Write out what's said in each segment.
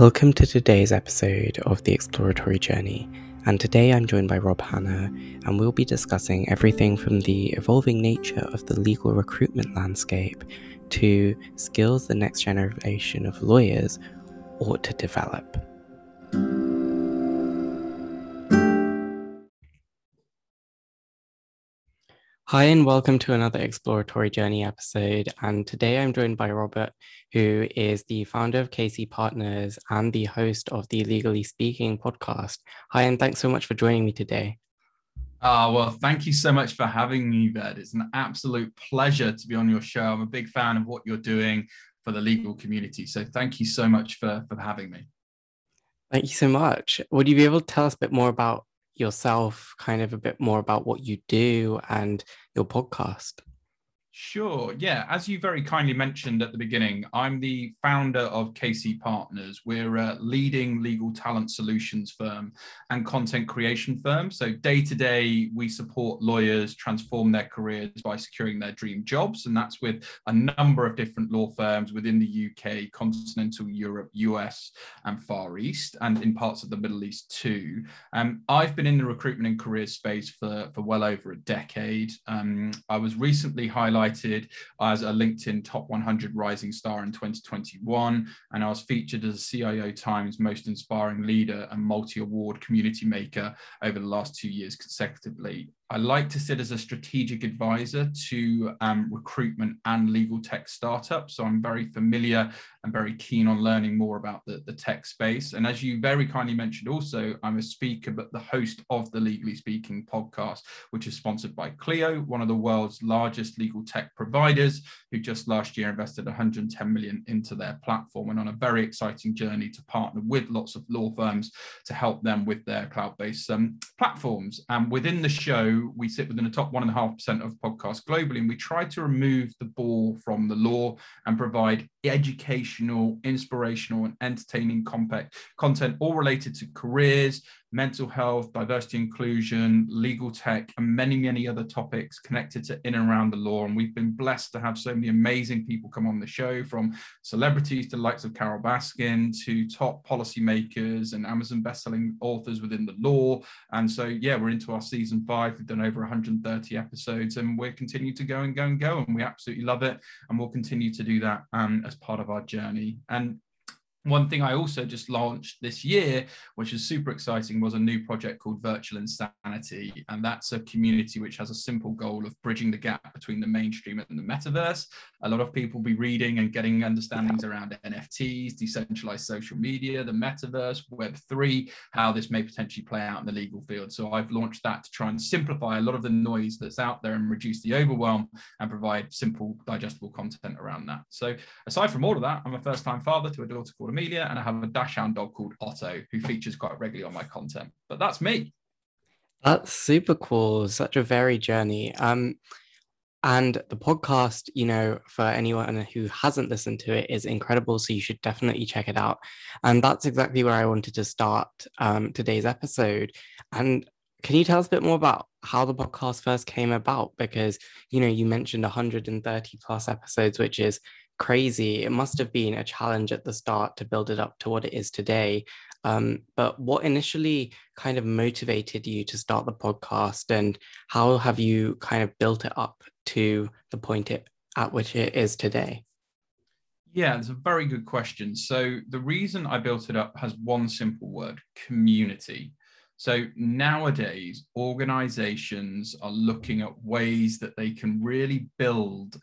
Welcome to today's episode of The Exploratory Journey. And today I'm joined by Rob Hanna, and we'll be discussing everything from the evolving nature of the legal recruitment landscape to skills the next generation of lawyers ought to develop. Hi, and welcome to another Exploratory Journey episode. And today I'm joined by Robert, who is the founder of KC Partners and the host of the Legally Speaking podcast. Hi, and thanks so much for joining me today. Ah, uh, well, thank you so much for having me, Ved. It's an absolute pleasure to be on your show. I'm a big fan of what you're doing for the legal community. So thank you so much for, for having me. Thank you so much. Would you be able to tell us a bit more about yourself, kind of a bit more about what you do and your podcast? Sure. Yeah. As you very kindly mentioned at the beginning, I'm the founder of KC Partners. We're a leading legal talent solutions firm and content creation firm. So, day to day, we support lawyers transform their careers by securing their dream jobs. And that's with a number of different law firms within the UK, continental Europe, US, and Far East, and in parts of the Middle East too. Um, I've been in the recruitment and career space for, for well over a decade. Um, I was recently highlighted highlighted as a LinkedIn top 100 rising star in 2021. And I was featured as a CIO Times most inspiring leader and multi award community maker over the last two years consecutively. I like to sit as a strategic advisor to um, recruitment and legal tech startups. So I'm very familiar and very keen on learning more about the, the tech space. And as you very kindly mentioned, also, I'm a speaker, but the host of the Legally Speaking podcast, which is sponsored by Clio, one of the world's largest legal tech providers, who just last year invested 110 million into their platform and on a very exciting journey to partner with lots of law firms to help them with their cloud based um, platforms. And within the show, we sit within the top 1.5% of podcasts globally, and we try to remove the ball from the law and provide educational, inspirational, and entertaining content all related to careers, mental health, diversity inclusion, legal tech, and many, many other topics connected to in and around the law. And we've been blessed to have so many amazing people come on the show from celebrities to likes of Carole Baskin to top policymakers and Amazon bestselling authors within the law. And so, yeah, we're into our season five. We've done over 130 episodes and we're continuing to go and go and go. And we absolutely love it. And we'll continue to do that um, as part of our journey. And one thing I also just launched this year, which is super exciting, was a new project called Virtual Insanitii. And that's a community which has a simple goal of bridging the gap between the mainstream and the metaverse. A lot of people will be reading and getting understandings around NFTs, decentralized social media, the metaverse, Web3, how this may potentially play out in the legal field. So I've launched that to try and simplify a lot of the noise that's out there and reduce the overwhelm and provide simple, digestible content around that. So aside from all of that, I'm a first time father to a daughter called Amelia, and I have a dachshund dog called Otto who features quite regularly on my content. But that's me. That's super cool. Such a varied journey. Um, and the podcast, you know, for anyone who hasn't listened to it, is incredible. So you should definitely check it out. And that's exactly where I wanted to start um, today's episode. And can you tell us a bit more about how the podcast first came about? Because, you know, you mentioned 130 plus episodes, which is crazy. It must have been a challenge at the start to build it up to what it is today. Um, but what initially kind of motivated you to start the podcast, and how have you kind of built it up to the point it, at which it is today? Yeah, it's a very good question. So, the reason I built it up has one simple word community. So, nowadays, organizations are looking at ways that they can really build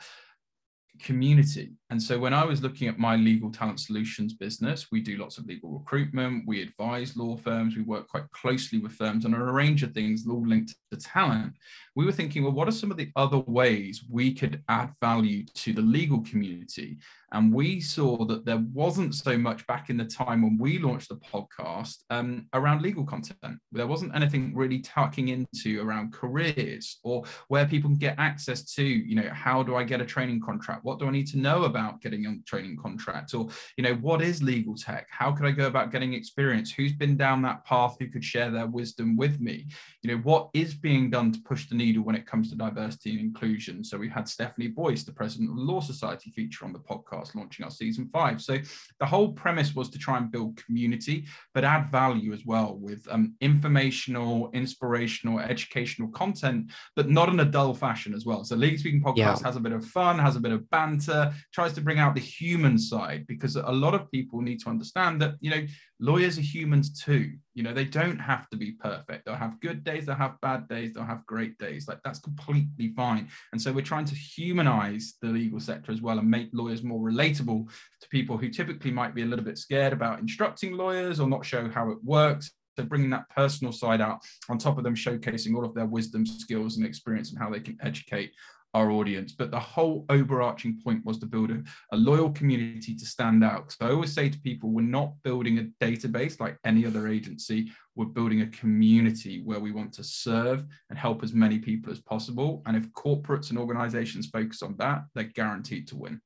community. And so when I was looking at my legal talent solutions business, we do lots of legal recruitment, we advise law firms, we work quite closely with firms on a range of things all linked to talent. We were thinking, well, what are some of the other ways we could add value to the legal community? And we saw that there wasn't so much back in the time when we launched the podcast um, around legal content. There wasn't anything really tucking into around careers or where people can get access to, you know, how do I get a training contract? What do I need to know about? About getting on training contracts or you know what is legal tech? How could i go about getting experience? Who's been down that path who could share their wisdom with me? You know what is being done to push the needle when it comes to diversity and inclusion? So we had stephanie boyce the president of the law society feature on the podcast launching our season five. So the whole premise was to try and build community but add value as well with um, informational inspirational educational content but not in a dull fashion as well. So Legally Speaking podcast yeah. has a bit of fun has a bit of banter tries to bring out the human side because a lot of people need to understand that you know lawyers are humans too. You know they don't have to be perfect. They'll have good days they'll have bad days they'll have great days. Like that's completely fine. And so we're trying to humanize the legal sector as well and make lawyers more relatable to people who typically might be a little bit scared about instructing lawyers or not show how it works. So bringing that personal side out on top of them showcasing all of their wisdom skills and experience and how they can educate our audience. But the whole overarching point was to build a, a loyal community to stand out. So I always say to people, we're not building a database like any other agency. We're building a community where we want to serve and help as many people as possible. And if corporates and organizations focus on that, they're guaranteed to win.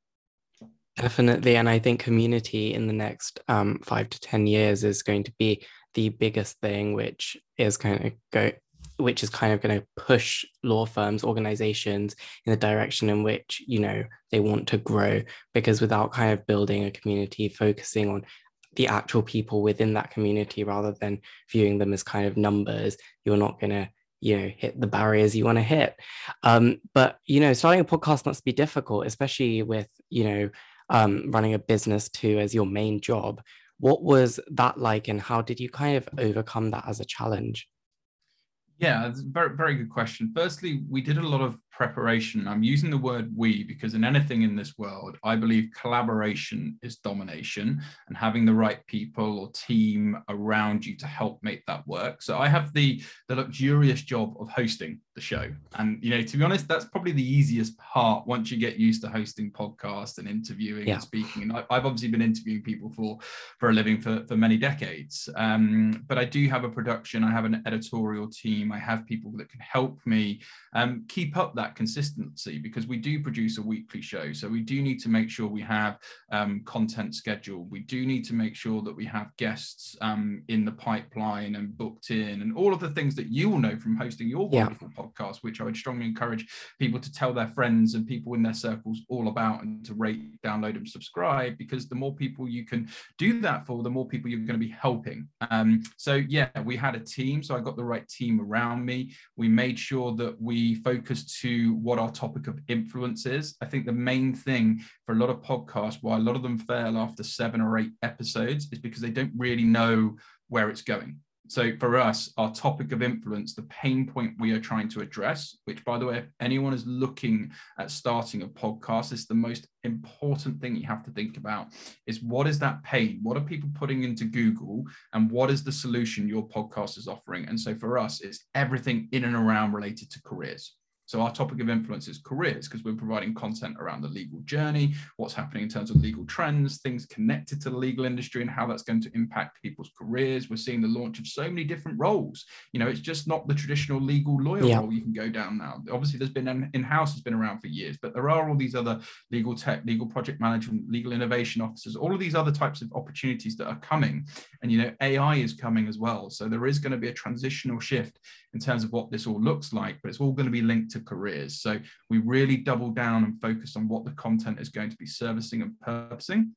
Definitely. And I think community in the next um, five to 10 years is going to be the biggest thing, which is going to go which is kind of going to push law firms organizations in the direction in which you know they want to grow because without kind of building a community focusing on the actual people within that community rather than viewing them as kind of numbers you're not going to you know hit the barriers you want to hit. Um, but you know starting a podcast must be difficult especially with you know um, running a business too as your main job. What was that like and how did you kind of overcome that as a challenge yeah, very, very good question. Firstly, we did a lot of preparation. I'm using the word we because in anything in this world, I believe collaboration is domination and having the right people or team around you to help make that work. So I have the the luxurious job of hosting the show. And you know, to be honest, that's probably the easiest part once you get used to hosting podcasts and interviewing yeah. and speaking. And I, have obviously been interviewing people for for a living for, for many decades. Um, but I do have a production, I have an editorial team, I have people that can help me um, keep up that that consistency because we do produce a weekly show. So we do need to make sure we have um, content scheduled. We do need to make sure that we have guests um, in the pipeline and booked in and all of the things that you will know from hosting your wonderful yeah. podcast, which I would strongly encourage people to tell their friends and people in their circles all about and to rate, download, and subscribe because the more people you can do that for, the more people you're going to be helping. Um, so yeah, we had a team. So I got the right team around me. We made sure that we focused to what our topic of influence is. I think the main thing for a lot of podcasts, why a lot of them fail after seven or eight episodes, is because they don't really know where it's going. So for us, our topic of influence, the pain point we are trying to address, which by the way, if anyone is looking at starting a podcast, is the most important thing you have to think about is what is that pain? What are people putting into Google and what is the solution your podcast is offering? And so for us, it's everything in and around related to careers. So our topic of influence is careers because we're providing content around the legal journey, what's happening in terms of legal trends, things connected to the legal industry and how that's going to impact people's careers. We're seeing the launch of so many different roles. You know, it's just not the traditional legal lawyer yeah. role you can go down now. Obviously, there's been an in-house has been around for years, but there are all these other legal tech, legal project management, legal innovation officers, all of these other types of opportunities that are coming. And you know, AI is coming as well. So there is going to be a transitional shift in terms of what this all looks like, but it's all going to be linked to careers. So we really double down and focus on what the content is going to be servicing and purposing.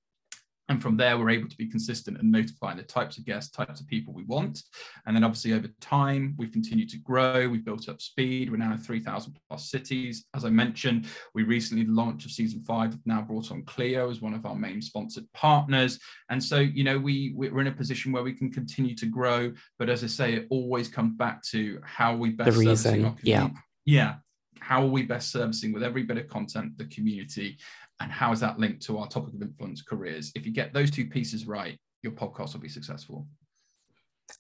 And from there, we're able to be consistent and notifying the types of guests, types of people we want. And then obviously over time, we've continued to grow. We've built up speed. We're now in 3,000 plus cities. As I mentioned, we recently, launched launch of season five, have now brought on Clio as one of our main sponsored partners. And so, you know, we, we're in a position where we can continue to grow. But as I say, it always comes back to how we best the reason, Yeah. Yeah how are we best servicing with every bit of content the community and how is that linked to our topic of influence careers if you get those two pieces right your podcast will be successful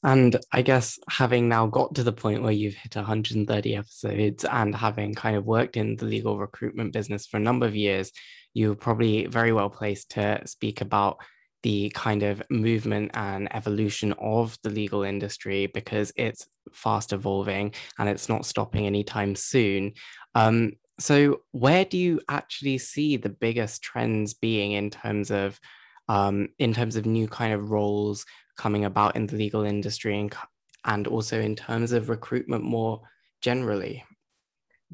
and I guess having now got to the point where you've hit 130 episodes and having kind of worked in the legal recruitment business for a number of years, you're probably very well placed to speak about the kind of movement and evolution of the legal industry because it's fast evolving and it's not stopping anytime soon. Um, so where do you actually see the biggest trends being in terms of um, in terms of new kind of roles coming about in the legal industry and, and also in terms of recruitment more generally?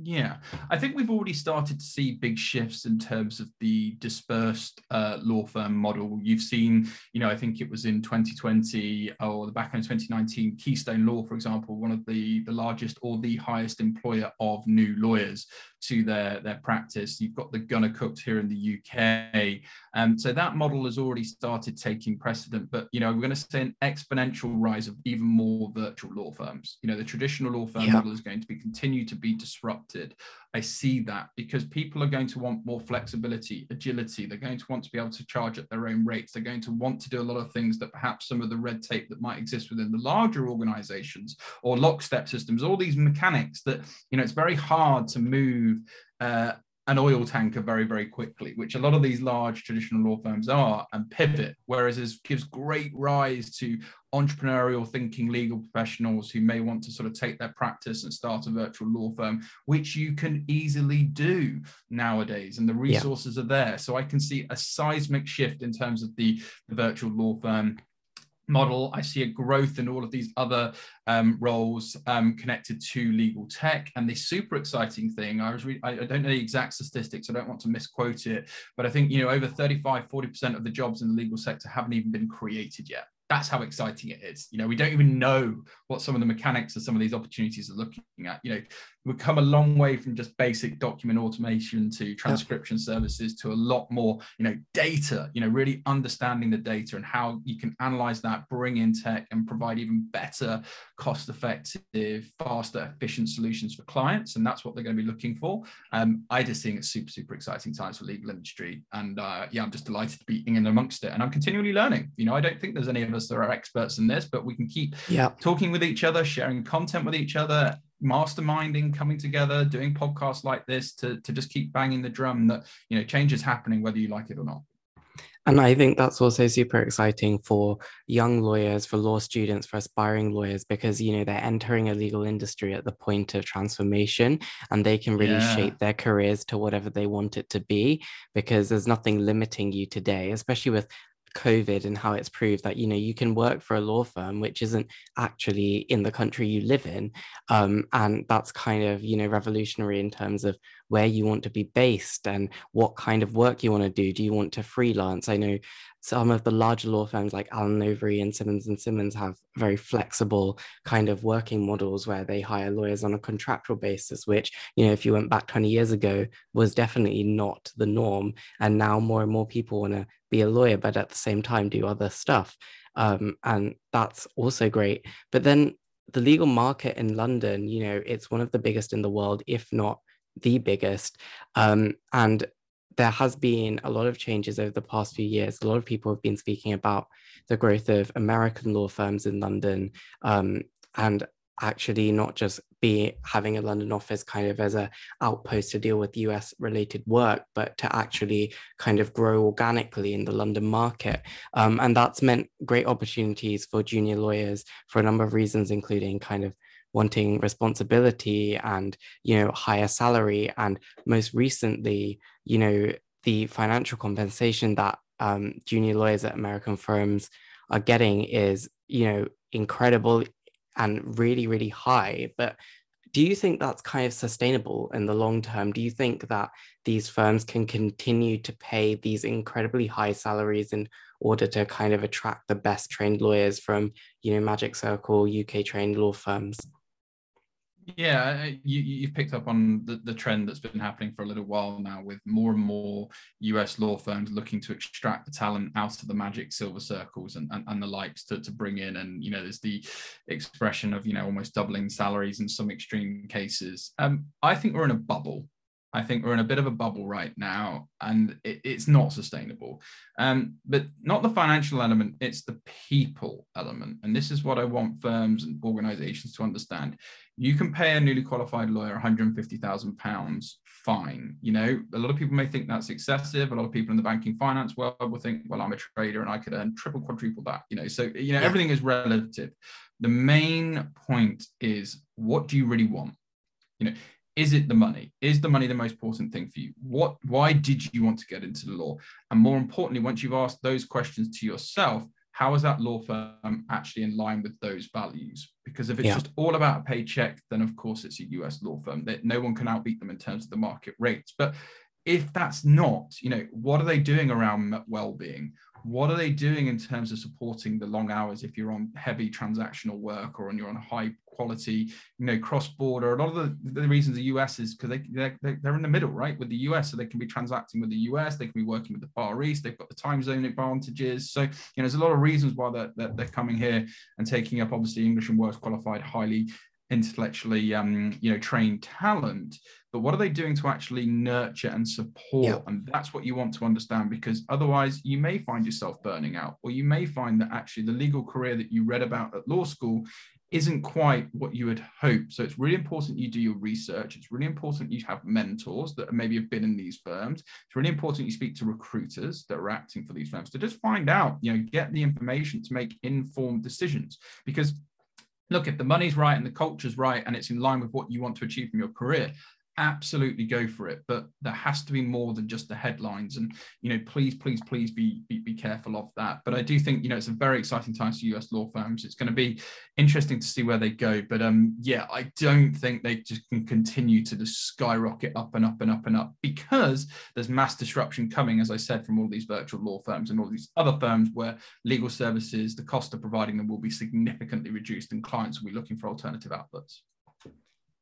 Yeah, I think we've already started to see big shifts in terms of the dispersed uh, law firm model. You've seen, you know, I think it was in 2020 or the back end of 2019, Keystone Law, for example, one of the, the largest or the highest employer of new lawyers to their, their practice. You've got the gunnercooke here in the UK. Um, so that model has already started taking precedent, but, you know, we're going to see an exponential rise of even more virtual law firms. You know, the traditional law firm yeah. model is going to be continue to be disrupted. I see that because people are going to want more flexibility, agility. They're going to want to be able to charge at their own rates. They're going to want to do a lot of things that perhaps some of the red tape that might exist within the larger organizations or lockstep systems, all these mechanics that, you know, it's very hard to move uh, an oil tanker very, very quickly, which a lot of these large traditional law firms are, and pivot, whereas it gives great rise to entrepreneurial thinking legal professionals who may want to sort of take their practice and start a virtual law firm, which you can easily do nowadays, and the resources yeah. are there. So I can see a seismic shift in terms of the, the virtual law firm model. I see a growth in all of these other um, roles um, connected to legal tech. And the super exciting thing, I was I, don't know the exact statistics, I don't want to misquote it, but I think you know over 35, 40% of the jobs in the legal sector haven't even been created yet that's how exciting it is. You know, we don't even know what some of the mechanics of some of these opportunities are looking at. You know, we've come a long way from just basic document automation to transcription yeah. services to a lot more, you know, data, you know, really understanding the data and how you can analyze that, bring in tech and provide even better, cost effective, faster, efficient solutions for clients. And that's what they're going to be looking for. Um, I just think it's super, super exciting times for legal industry. And uh, yeah, I'm just delighted to be in amongst it. And I'm continually learning. You know, I don't think there's any of us that are experts in this, but we can keep yeah. talking with each other, sharing content with each other, masterminding, coming together, doing podcasts like this to, to just keep banging the drum that, you know, change is happening whether you like it or not. And I think that's also super exciting for young lawyers, for law students, for aspiring lawyers, because you know they're entering a legal industry at the point of transformation, and they can really yeah. shape their careers to whatever they want it to be. Because there's nothing limiting you today, especially with COVID and how it's proved that you know you can work for a law firm which isn't actually in the country you live in, um, and that's kind of you know revolutionary in terms of where you want to be based and what kind of work you want to do. Do you want to freelance? I know some of the larger law firms like Allen Overy and Simmons and Simmons have very flexible kind of working models where they hire lawyers on a contractual basis, which, you know, if you went back 20 years ago, was definitely not the norm. And now more and more people want to be a lawyer, but at the same time do other stuff. Um, and that's also great. But then the legal market in London, you know, it's one of the biggest in the world, if not the biggest. Um, and there has been a lot of changes over the past few years. A lot of people have been speaking about the growth of American law firms in London um, and actually not just be having a London office kind of as a outpost to deal with US related work, but to actually kind of grow organically in the London market. Um, and that's meant great opportunities for junior lawyers for a number of reasons, including kind of wanting responsibility and you know higher salary. And most recently you know the financial compensation that um, junior lawyers at american firms are getting is you know incredible and really really high. But do you think that's kind of sustainable in the long term? Do you think that these firms can continue to pay these incredibly high salaries in order to kind of attract the best trained lawyers from you know magic circle uk trained law firms yeah, you, you've picked up on the, the trend that's been happening for a little while now with more and more US law firms looking to extract the talent out of the magic silver circles and, and, and the likes to, to bring in. And, you know, there's the expression of, you know, almost doubling salaries in some extreme cases. Um, I think we're in a bubble I think we're in a bit of a bubble right now, and it, it's not sustainable. Um, but not the financial element; it's the people element, and this is what I want firms and organisations to understand. You can pay a newly qualified lawyer 150,000 pounds, fine. You know, a lot of people may think that's excessive. A lot of people in the banking finance world will think, "Well, I'm a trader and I could earn triple, quadruple that." You know, so you know yeah. everything is relative. The main point is, what do you really want? You know is it the money? Is the money the most important thing for you? What why did you want to get into the law? And more importantly once you've asked those questions to yourself how is that law firm actually in line with those values? Because if it's yeah. just all about a paycheck then of course it's a us law firm. That no one can outbeat them in terms of the market rates. But if that's not you know what are they doing around well-being what are they doing in terms of supporting the long hours if you're on heavy transactional work or on you're on high quality you know cross border a lot of the, the reasons the us is because they they're, they're in the middle right with the us so they can be transacting with the us they can be working with the far east they've got the time zone advantages. So you know there's a lot of reasons why they're, they're, they're coming here and taking up obviously english and works qualified highly intellectually um, you know trained talent but what are they doing to actually nurture and support yeah. and that's what you want to understand because otherwise you may find yourself burning out or you may find that actually the legal career that you read about at law school isn't quite what you had hoped. So it's really important you do your research. It's really important you have mentors that maybe have been in these firms. It's really important you speak to recruiters that are acting for these firms to just find out, you know, get the information to make informed decisions. Because look, if the money's right and the culture's right and it's in line with what you want to achieve from your career, absolutely go for it but there has to be more than just the headlines. And you know please please please be, be be, careful of that. But i do think you know it's a very exciting time for us law firms. It's going to be interesting to see where they go. But um yeah i don't think they just can continue to just skyrocket up and up and up and up because there's mass disruption coming as i said from all these virtual law firms and all these other firms where legal services the cost of providing them will be significantly reduced and clients will be looking for alternative outlets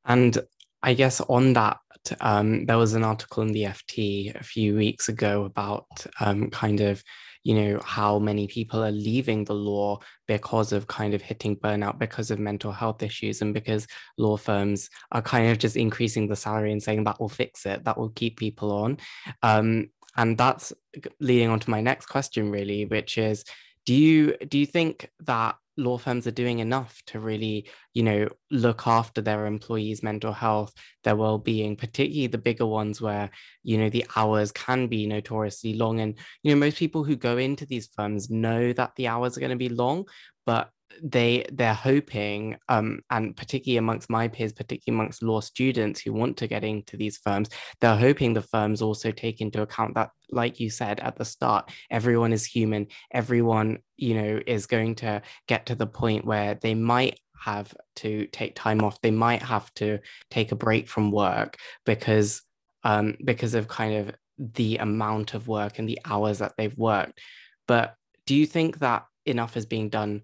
and I guess on that, um, there was an article in the FT a few weeks ago about um, kind of, you know, how many people are leaving the law because of kind of hitting burnout, because of mental health issues, and because law firms are kind of just increasing the salary and saying that will fix it, that will keep people on. Um, and that's leading on to my next question, really, which is, do you do you think that law firms are doing enough to really you know look after their employees mental health their well-being particularly the bigger ones where you know the hours can be notoriously long. And you know most people who go into these firms know that the hours are going to be long but they they're hoping um, and particularly amongst my peers particularly amongst law students who want to get into these firms they're hoping the firms also take into account that like you said at the start everyone is human. Everyone you know is going to get to the point where they might have to take time off. They might have to take a break from work because um, because of kind of the amount of work and the hours that they've worked. But do you think that enough is being done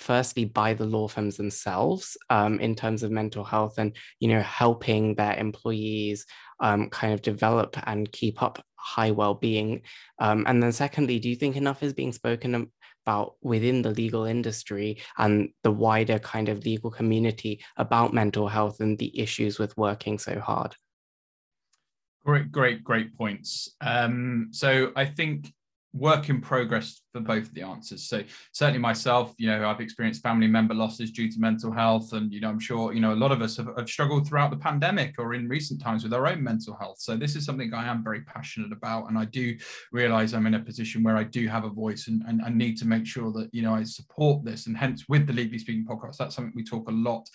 firstly by the law firms themselves um, in terms of mental health and you know helping their employees um, kind of develop and keep up high well-being. Um, and then secondly do you think enough is being spoken about within the legal industry and the wider kind of legal community about mental health and the issues with working so hard? Great great great points. Um, so i think work in progress for both of the answers. So certainly myself, you know, I've experienced family member losses due to mental health, and you know, I'm sure you know a lot of us have, have, struggled throughout the pandemic or in recent times with our own mental health. So this is something I am very passionate about, and I do realize I'm in a position where I do have a voice, and, and I need to make sure that you know I support this, and hence with the Legally Speaking podcast, that's something we talk a lot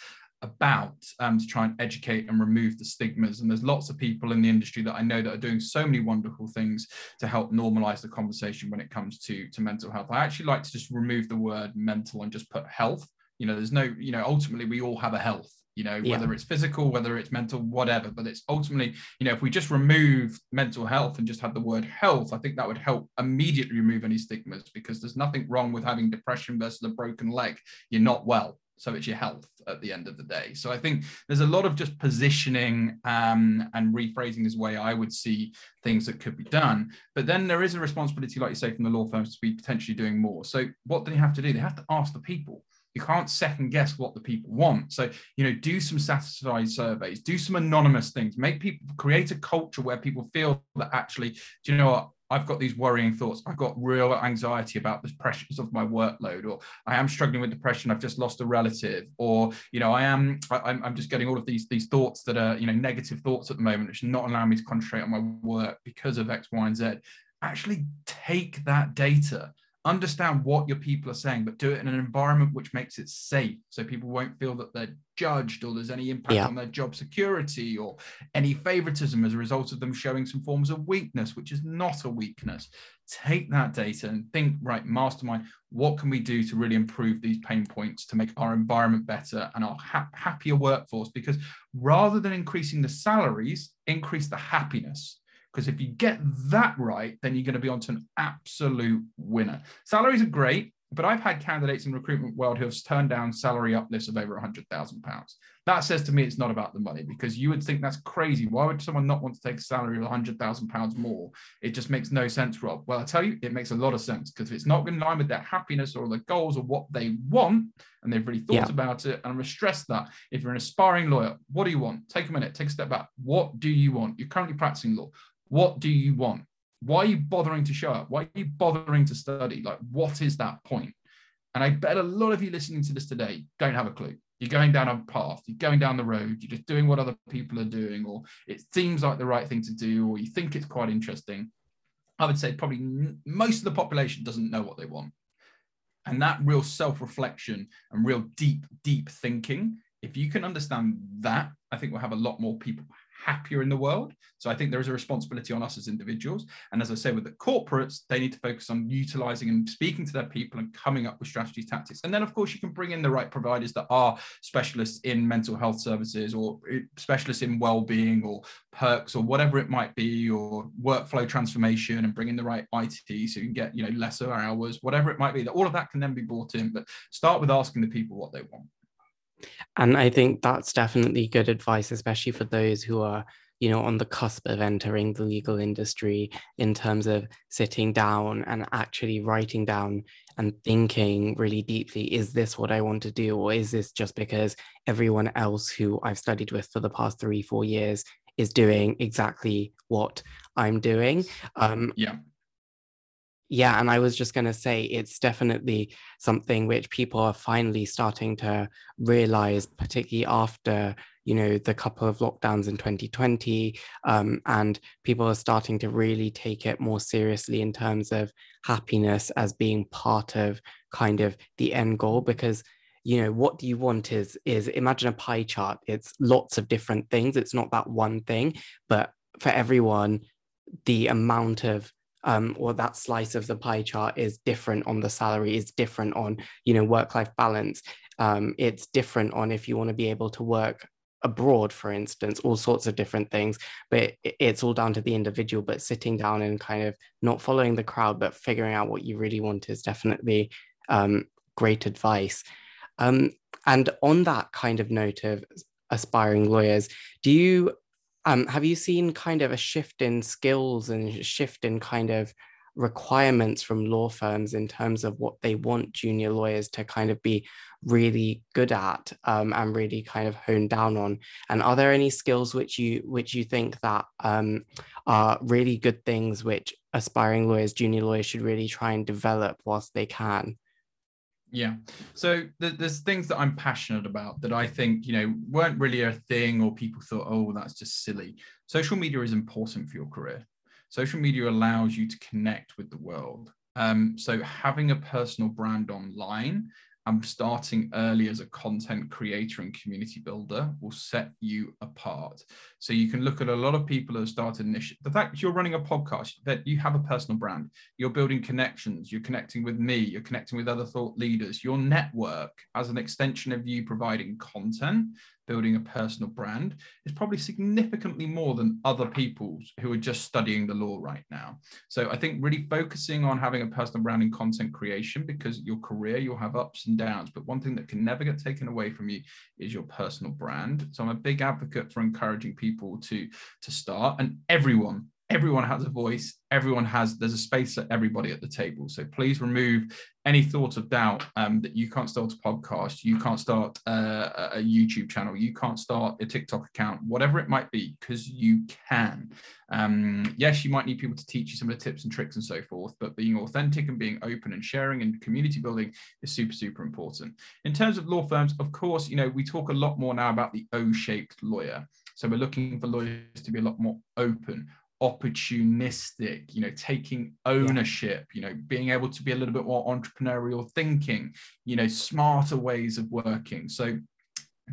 about um, to try and educate and remove the stigmas. And there's lots of people in the industry that I know that are doing so many wonderful things to help normalize the conversation when it comes to, to mental health. I actually like to just remove the word mental and just put health. You know, there's no, you know, ultimately we all have a health you know yeah. whether it's physical whether it's mental whatever but it's ultimately you know if we just remove mental health and just had the word health i think that would help immediately remove any stigmas because there's nothing wrong with having depression versus a broken leg you're not well so it's your health at the end of the day. So i think there's a lot of just positioning um, and rephrasing this way i would see things that could be done. But then there is a responsibility like you say from the law firms to be potentially doing more. So what do they have to do? They have to ask the people. You can't second guess what the people want. So you know do some satisfied surveys do some anonymous things make people create a culture where people feel that actually do you know what I've got these worrying thoughts. I've got real anxiety about the pressures of my workload, or I am struggling with depression. I've just lost a relative, or you know, I am I, am just getting all of these these thoughts that are you know negative thoughts at the moment, which are not allowing me to concentrate on my work because of X, Y, and Z. Actually, take that data understand what your people are saying, but do it in an environment which makes it safe so people won't feel that they're judged or there's any impact yeah. on their job security or any favoritism as a result of them showing some forms of weakness, which is not a weakness. Take that data and think, right, mastermind, what can we do to really improve these pain points to make our environment better and our ha- happier workforce? Because rather than increasing the salaries, increase the happiness because if you get that right, then you're going to be onto an absolute winner. Salaries are great, but I've had candidates in recruitment world who have turned down salary uplifts of over £100,000. That says to me it's not about the money because you would think that's crazy. Why would someone not want to take a salary of £100,000 more? It just makes no sense, Rob. Well, I tell you, it makes a lot of sense because if it's not in line with their happiness or their goals or what they want, and they've really thought yeah. about it, and I'm going to stress that if you're an aspiring lawyer, what do you want? Take a minute, take a step back. What do you want? You're currently practicing law. What do you want? Why are you bothering to show up? Why are you bothering to study? Like, what is that point? And I bet a lot of you listening to this today don't have a clue. You're going down a path, you're going down the road, you're just doing what other people are doing, or it seems like the right thing to do, or you think it's quite interesting. I would say probably most of the population doesn't know what they want. And that real self reflection and real deep, deep thinking, if you can understand that, I think we'll have a lot more people happier in the world. So I think there is a responsibility on us as individuals. And as I say, with the corporates, they need to focus on utilizing and speaking to their people and coming up with strategies, tactics. And then, of course, you can bring in the right providers that are specialists in mental health services or specialists in well-being or perks or whatever it might be, or workflow transformation and bring in the right IT so you can get, you know, lesser hours, whatever it might be. That all of that can then be brought in. But start with asking the people what they want. And I think that's definitely good advice, especially for those who are, you know, on the cusp of entering the legal industry in terms of sitting down and actually writing down and thinking really deeply is this what I want to do? Or is this just because everyone else who I've studied with for the past three, four years is doing exactly what I'm doing? Um, yeah yeah and i was just going to say it's definitely something which people are finally starting to realize particularly after you know the couple of lockdowns in 2020 um, and people are starting to really take it more seriously in terms of happiness as being part of kind of the end goal because you know what do you want is is imagine a pie chart. It's lots of different things. It's not that one thing but for everyone the amount of um, or that slice of the pie chart is different on the salary, is different on, you know, work-life balance. Um, it's different on if you want to be able to work abroad, for instance, all sorts of different things. But it's all down to the individual. But sitting down and kind of not following the crowd, but figuring out what you really want is definitely um, great advice. Um, and on that kind of note of aspiring lawyers, do you um, have you seen kind of a shift in skills and shift in kind of requirements from law firms in terms of what they want junior lawyers to kind of be really good at um, and really kind of hone down on? And are there any skills which you which you think that um, are really good things which aspiring lawyers junior lawyers should really try and develop whilst they can yeah. So th- there's things that I'm passionate about that I think, you know, weren't really a thing or people thought, oh, that's just silly. Social media is important for your career. Social media allows you to connect with the world. Um, so having a personal brand online I'm starting early as a content creator and community builder will set you apart. So you can look at a lot of people who have started initiative. The fact you're running a podcast, that you have a personal brand, you're building connections, you're connecting with me, you're connecting with other thought leaders, your network as an extension of you providing content building a personal brand is probably significantly more than other people who are just studying the law right now. So I think really focusing on having a personal brand in content creation because your career, you'll have ups and downs, but one thing that can never get taken away from you is your personal brand. So I'm a big advocate for encouraging people to, to start and everyone everyone has a voice everyone has there's a space for everybody at the table. So please remove any thought of doubt um, that you can't start a podcast you can't start a, a youtube channel you can't start a tiktok account whatever it might be because you can. Um, yes you might need people to teach you some of the tips and tricks and so forth but being authentic and being open and sharing and community building is super super important. In terms of law firms of course you know we talk a lot more now about the o-shaped lawyer. So we're looking for lawyers to be a lot more open opportunistic you know taking ownership you know being able to be a little bit more entrepreneurial thinking you know smarter ways of working. So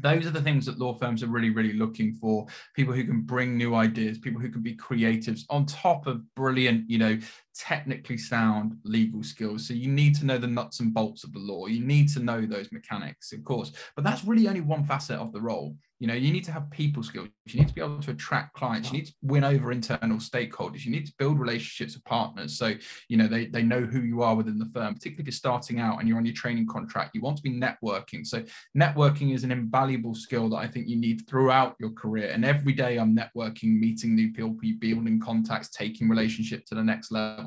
those are the things that law firms are really really looking for. People who can bring new ideas people who can be creatives on top of brilliant you know technically sound legal skills so you need to know the nuts and bolts of the law you need to know those mechanics of course but that's really only one facet of the role you know, you need to have people skills. You need to be able to attract clients. You need to win over internal stakeholders. You need to build relationships with partners. So, you know, they, they know who you are within the firm, particularly if you're starting out and you're on your training contract. You want to be networking. So, networking is an invaluable skill that I think you need throughout your career. And every day I'm networking, meeting new people, building contacts, taking relationship to the next level,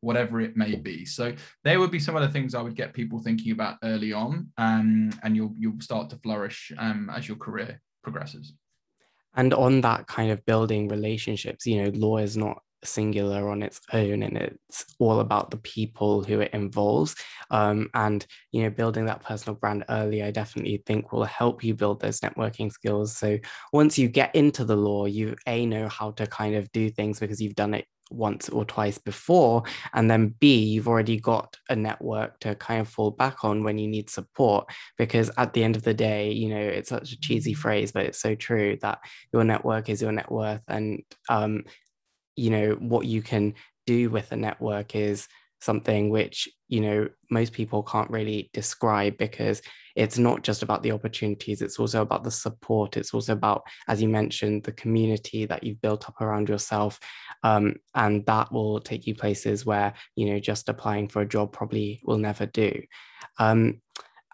whatever it may be. So, there would be some of the things I would get people thinking about early on, um, and you'll you'll start to flourish um, as your career progresses. And on that kind of building relationships, you know, law is not singular on its own and it's all about the people who it involves um, and you know building that personal brand early i definitely think will help you build those networking skills so once you get into the law you a know how to kind of do things because you've done it once or twice before and then b you've already got a network to kind of fall back on when you need support because at the end of the day you know it's such a cheesy mm-hmm. phrase but it's so true that your network is your net worth and um you know what you can do with a network is something which you know most people can't really describe because it's not just about the opportunities it's also about the support it's also about as you mentioned the community that you've built up around yourself um, and that will take you places where you know just applying for a job probably will never do. Um,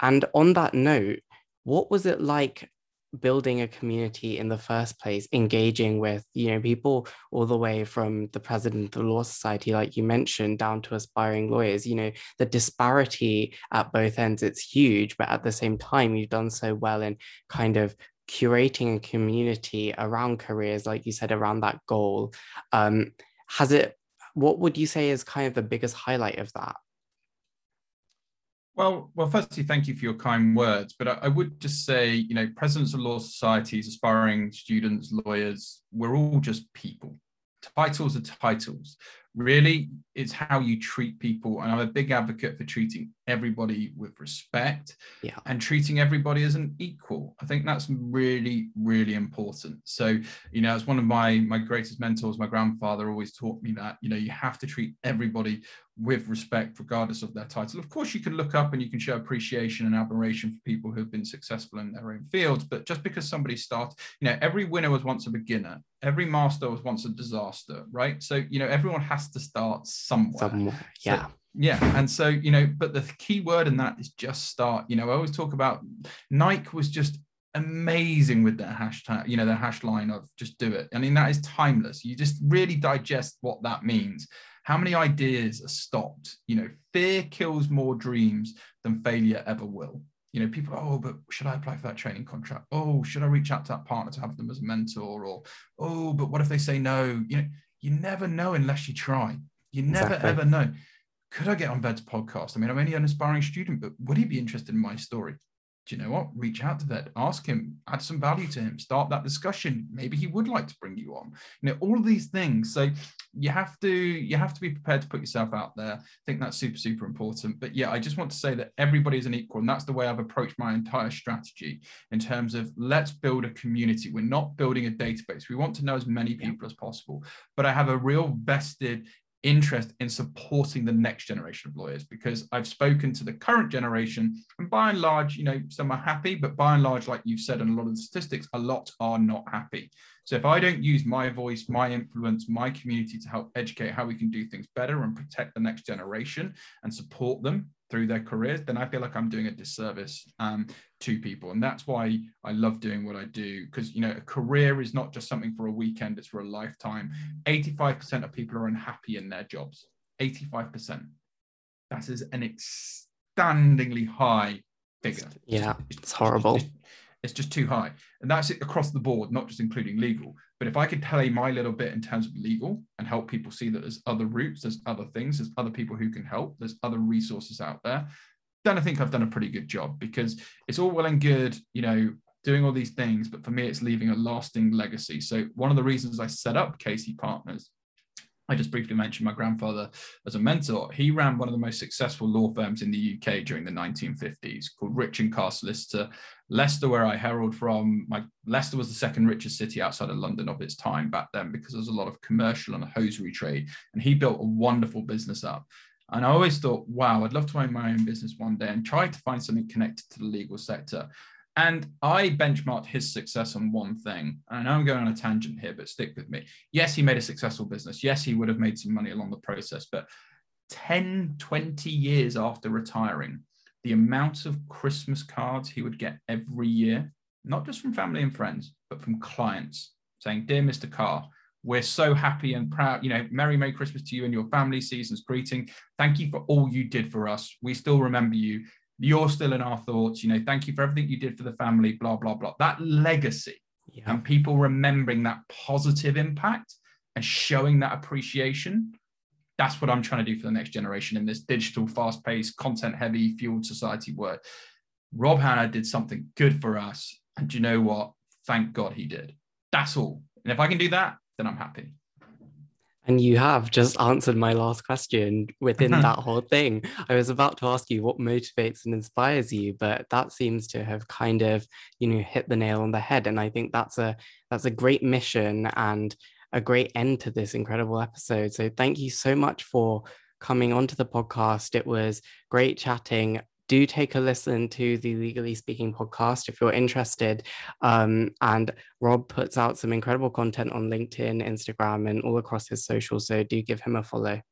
and on that note what was it like building a community in the first place engaging with you know people all the way from the president of the law society like you mentioned down to aspiring lawyers. You know the disparity at both ends it's huge but at the same time you've done so well in kind of curating a community around careers like you said around that goal. Um has it what would you say is kind of the biggest highlight of that well, well, firstly, thank you for your kind words. But I, I, would just say, you know, presidents of law societies, aspiring students, lawyers, we're all just people. Titles are titles really it's how you treat people. And i'm a big advocate for treating everybody with respect. Yeah. and treating everybody as an equal. I think that's really really important. So you know as one of my my greatest mentors my grandfather always taught me that you know you have to treat everybody with respect regardless of their title. Of course you can look up and you can show appreciation and admiration for people who have been successful in their own fields. But just because somebody starts you know every winner was once a beginner. Every master was once a disaster right? So you know everyone has has to start somewhere. Somewhere, yeah. So, yeah. And so, you know, but the key word in that is just start. You know, I always talk about Nike was just amazing with their hashtag, you know, their hash line of just do it. I mean, that is timeless. You just really digest what that means. How many ideas are stopped? You know, fear kills more dreams than failure ever will. You know, people, oh, but should I apply for that training contract? Oh, should I reach out to that partner to have them as a mentor? Or, oh, but what if they say no? You know, you never know unless you try. You never exactly. ever know. Could I get on Ved's podcast? I mean, I'm only an aspiring student, but would he be interested in my story? Do you know what? Reach out to that, ask him, add some value to him, start that discussion. Maybe he would like to bring you on. You know, all of these things. So you have to you have to be prepared to put yourself out there. I think that's super super important. But yeah, I just want to say that everybody is an equal, and that's the way I've approached my entire strategy in terms of let's build a community. We're not building a database. We want to know as many people as possible. But I have a real vested interest in supporting the next generation of lawyers because I've spoken to the current generation, and by and large, you know, some are happy, but by and large, like you've said, and a lot of the statistics, a lot are not happy. So if I don't use my voice, my influence, my community to help educate how we can do things better and protect the next generation and support them through their careers, then I feel like I'm doing a disservice um, to people. And that's why I love doing what I do. Because, you know, a career is not just something for a weekend, it's for a lifetime. 85% of people are unhappy in their jobs. 85%. That is an outstandingly high figure. Yeah, it's horrible. It's, it's just too high. And that's it across the board, not just including legal. But if I could tell you my little bit in terms of legal and help people see that there's other routes, there's other things, there's other people who can help, there's other resources out there, then I think I've done a pretty good job because it's all well and good, you know, doing all these things, but for me, it's leaving a lasting legacy. So one of the reasons I set up KC Partners I just briefly mentioned my grandfather as a mentor. He ran one of the most successful law firms in the UK during the 1950s called Rich and Carr Solicitor. Leicester, where I herald from, my Leicester was the second richest city outside of London of its time back then because there was a lot of commercial and hosiery trade. And he built a wonderful business up. And I always thought, wow, I'd love to own my own business one day and try to find something connected to the legal sector. And I benchmarked his success on one thing. And I know I'm going on a tangent here, but stick with me. Yes, he made a successful business. Yes, he would have made some money along the process. But 10, 20 years after retiring, the amount of Christmas cards he would get every year, not just from family and friends, but from clients saying, Dear Mr. Carr, we're so happy and proud. You know, Merry Merry Christmas to you and your family, season's greeting. Thank you for all you did for us. We still remember you you're still in our thoughts. You know, thank you for everything you did for the family, blah, blah, blah. That legacy yeah. and people remembering that positive impact and showing that appreciation. That's what I'm trying to do for the next generation in this digital, fast paced, content heavy, fueled society world. Rob Hanna did something good for us. And do you know what? Thank God he did. That's all. And if I can do that, then I'm happy. And you have just answered my last question within mm-hmm. that whole thing. I was about to ask you what motivates and inspires you, but that seems to have kind of, you know, hit the nail on the head. And I think that's a that's a great mission and a great end to this incredible episode. So thank you so much for coming onto the podcast. It was great chatting do take a listen to the Legally Speaking podcast if you're interested. Um, and Rob puts out some incredible content on LinkedIn, Instagram, and all across his socials. So do give him a follow.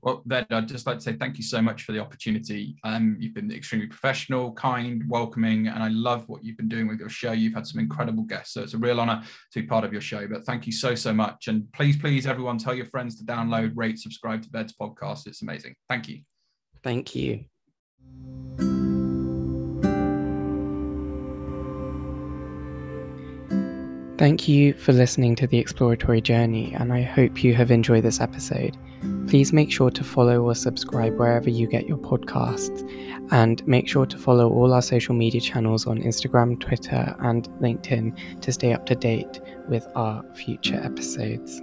Well, then I'd just like to say thank you so much for the opportunity. Um, you've been extremely professional, kind, welcoming, and I love what you've been doing with your show. You've had some incredible guests, so it's a real honor to be part of your show. But thank you so, so much. And please, please, everyone, tell your friends to download, rate, subscribe to Bed's podcast. It's amazing. Thank you. Thank you. Thank you for listening to the exploratory journey, and I hope you have enjoyed this episode. Please make sure to follow or subscribe wherever you get your podcasts, and make sure to follow all our social media channels on Instagram, Twitter, and LinkedIn to stay up to date with our future episodes.